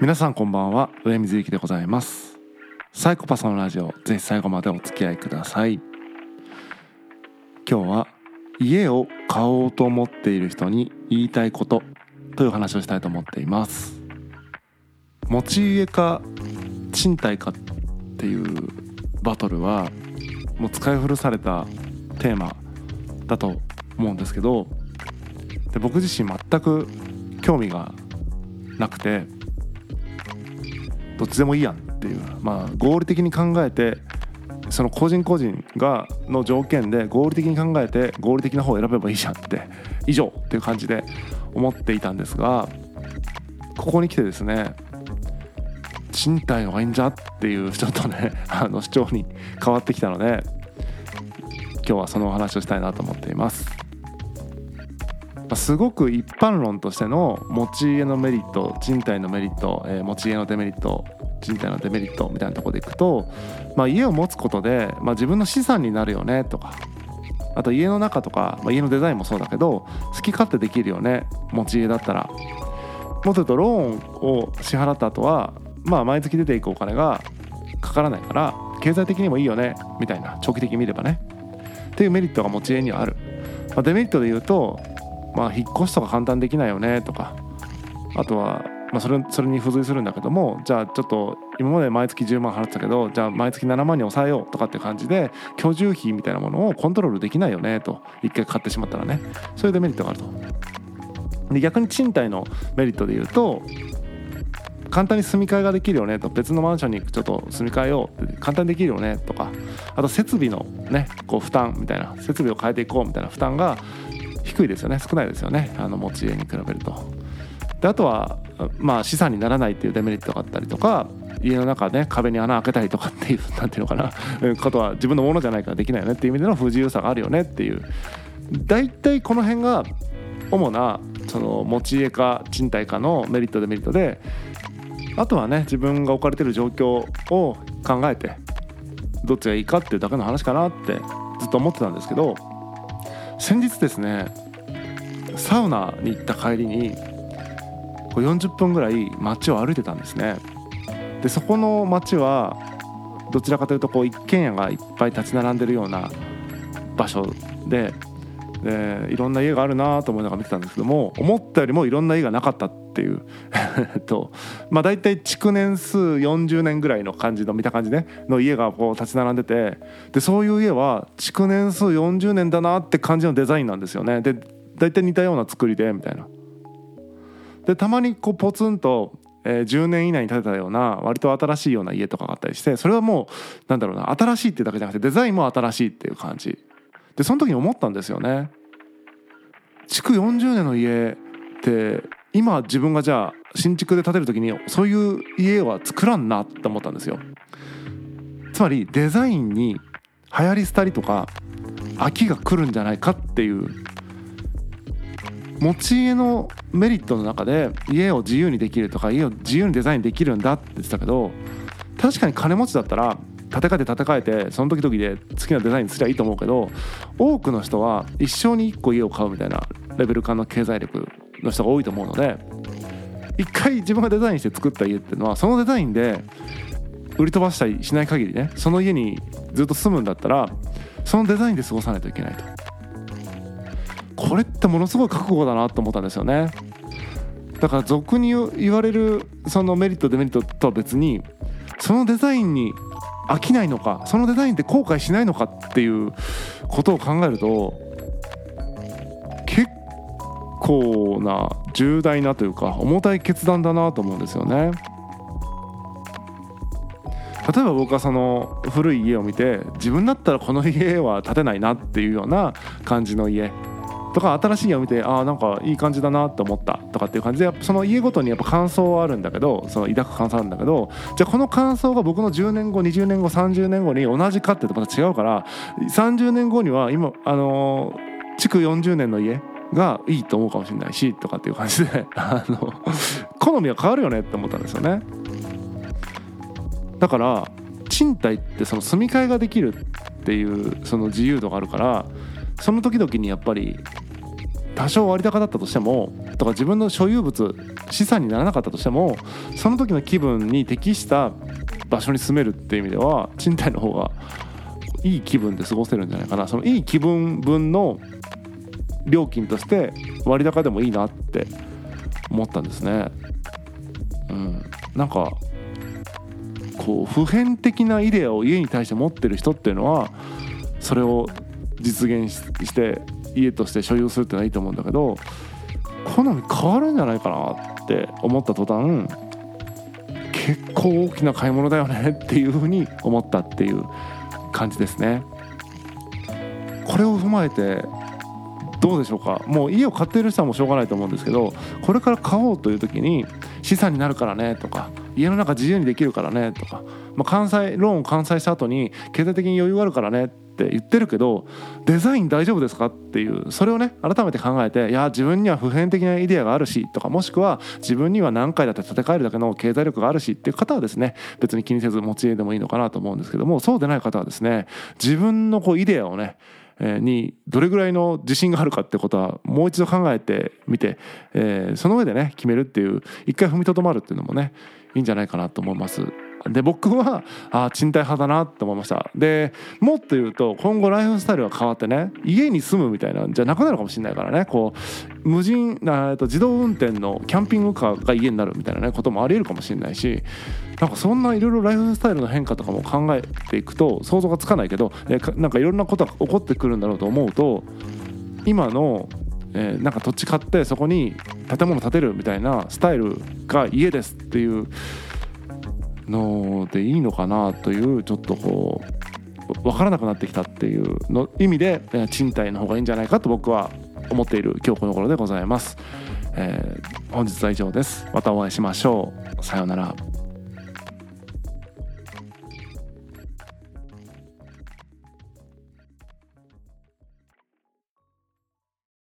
皆さんこんばんは。上水幸でございます。サイコパスのラジオぜひ最後までお付き合いください。今日は家を買おうと思っている人に言いたいことという話をしたいと思っています。持ち家か賃貸かっていうバトルはもう使い古されたテーマだと思うんですけどで僕自身全く興味がなくてどっちでもいいやんっていう。まあ合理的に考えてその個人個人がの条件で合理的に考えて合理的な方を選べばいいじゃんって以上っていう感じで思っていたんですがここに来てですね賃貸の方がいいんじゃっていうちょっとね あの主張に変わってきたので今日はそのお話をしたいなと思っています。すごく一般論としての持ち家のメリット賃貸のメリット、えー、持ち家のデメリット賃貸のデメリットみたいなところでいくと、まあ、家を持つことで、まあ、自分の資産になるよねとかあと家の中とか、まあ、家のデザインもそうだけど好き勝手できるよね持ち家だったら。もっと言うとローンを支払った後はまあ毎月出ていくお金がかからないから経済的にもいいよねみたいな長期的に見ればね。っていうメリットが持ち家にはある、まあ、デメリットで言うとまあ引っ越しとか簡単できないよねとか。あとはまあ、それそれに付随するんだけどもじゃあちょっと今まで毎月10万払ってたけどじゃあ毎月7万に抑えようとかって感じで居住費みたいなものをコントロールできないよねと一回買ってしまったらね。そういうデメリットがあると。で逆に賃貸のメリットで言うと簡単に住み替えができるよねと。別のマンションにちょっと住み替えようって簡単にできるよねとか。あと設備のねこう負担みたいな設備を変えていこうみたいな負担が低いですよね。少ないですよね。あの持ち家に比べると。であとは、まあ、資産にならないっていうデメリットがあったりとか家の中ね壁に穴開けたりとかっていう何ていうのかな。ことは自分のものじゃないからできないよねっていう意味での不自由さがあるよねっていう。大体この辺が主なその持ち家か賃貸かのメリットデメリットであとはね自分が置かれてる状況を考えてどっちがいいかっていうだけの話かなってずっと思ってたんですけど先日ですねサウナに行った帰りにこう40分ぐらい街を歩いてたんですね。でそこの街はどちらかというとこう一軒家がいっぱい立ち並んでるような場所ででいろんな家があるなと思いながら見てたんですけども思ったよりもいろんな家がなかったっていう。とまあ大体築年数40年ぐらいの感じの見た感じね。の家がこう立ち並んでて。でそういう家は築年数40年だなって感じのデザインなんですよね。で大体似たような作りでみたいな。でたまにこうポツンと、えー、10年以内に建てたような割と新しいような家とかがあったりしてそれはもうなんだろうな新しいってだけじゃなくてデザインも新しいっていう感じ。でその時に思ったんですよね。築40年の家って今自分がじゃあ新築で建てる時にそういう家は作らんなって思ったんですよ。つまりデザインに流行り廃りとか飽きが来るんじゃないかっていう持ち家のメリットの中で家を自由にできるとか家を自由にデザインできるんだって言ってたけど確かに金持ちだったら建て替えて建て替えてその時々で好きなデザインすりゃいいと思うけど多くの人は一生に1個家を買うみたいなレベル感の経済力の人が多いと思うので一回自分がデザインして作った家っていうのはそのデザインで売り飛ばしたりしない限りねその家にずっと住むんだったらそのデザインで過ごさないといけないと。これってものすごい覚悟だなと思ったんですよねだから俗に言われるそのメリットデメリットとは別にそのデザインに飽きないのかそのデザインで後悔しないのかっていうことを考えると構な重大なというか重たい決断だなと思うんですよね。例えば僕はその古い家を見て自分だったらこの家は建てないなっていうような感じの家。とか新しい家を見てああんかいい感じだなと思った。とかっていう感じ。でその家ごとにやっぱ感想はあるんだけどその抱く感想あるんだけどじゃあこの感想が僕の10年後20年後30年後に同じかっていうとまた違うから30年後には今あの築40年の家がいいと思うかもしれないしとかっていう感じで あの好みは変わるよねって思ったんですよね。だから賃貸ってその住み替えができるっていうその自由度があるからその時々にやっぱり多少割高だったとしてもとか自分の所有物資産にならなかったとしてもその時の気分に適した場所に住めるっていう意味では賃貸の方がいい気分で過ごせるんじゃないかなそのいい気分分の料金として割高でもいいなって思ったんですね。うん、なんかこう普遍的なイデアを家に対して持ってる人っていうのはそれを実現して家として所有するっていうのはいいと思うんだけど好み変わるんじゃないかなって思った途端結構大きな買い物だよねっていうふうに思ったっていう感じですね。これを踏まえてどうでしょうか？もう家を買っている人はもうしょうがないと思うんですけどこれから買おうという時に資産になるからねとか家の中自由にできるからねとか、まあ、関西ローンを完済した後に経済的に余裕があるからねって言ってるけどデザイン大丈夫ですかっていうそれをね改めて考えていや自分には普遍的なイデアがあるしとかもしくは自分には何回だって建て替えるだけの経済力があるしっていう方はですね別に気にせず持ち家でもいいのかなと思うんですけどもそうでない方はですね自分のこうイデアをねにどれぐらいの自信があるかってことはもう一度考えてみて、えー、その上でね決めるっていう一回踏みとどまるっていうのもねいいんじゃないかなと思います。で僕はあ賃貸派だなって思いました。でもっと言うと今後ライフスタイルが変わってね家に住むみたいなんじゃなくなるかもしれないからね。こう無人あと自動運転のキャンピングカーが家になるみたいなねこともありえるかもしれないしなんかそんないろいろライフスタイルの変化とかも考えていくと想像がつかないけどえなんかいろんなことが起こってくるんだろうと思うと今のえー、なんか土地買ってそこに建物建てるみたいなスタイルが家ですっていうのでいいのかなというちょっとこう分からなくなってきたっていうの意味で賃貸の方がいいんじゃないかと僕は思っている今日この頃でございます、えー、本日は以上です。またお会いしましょう。さようなら。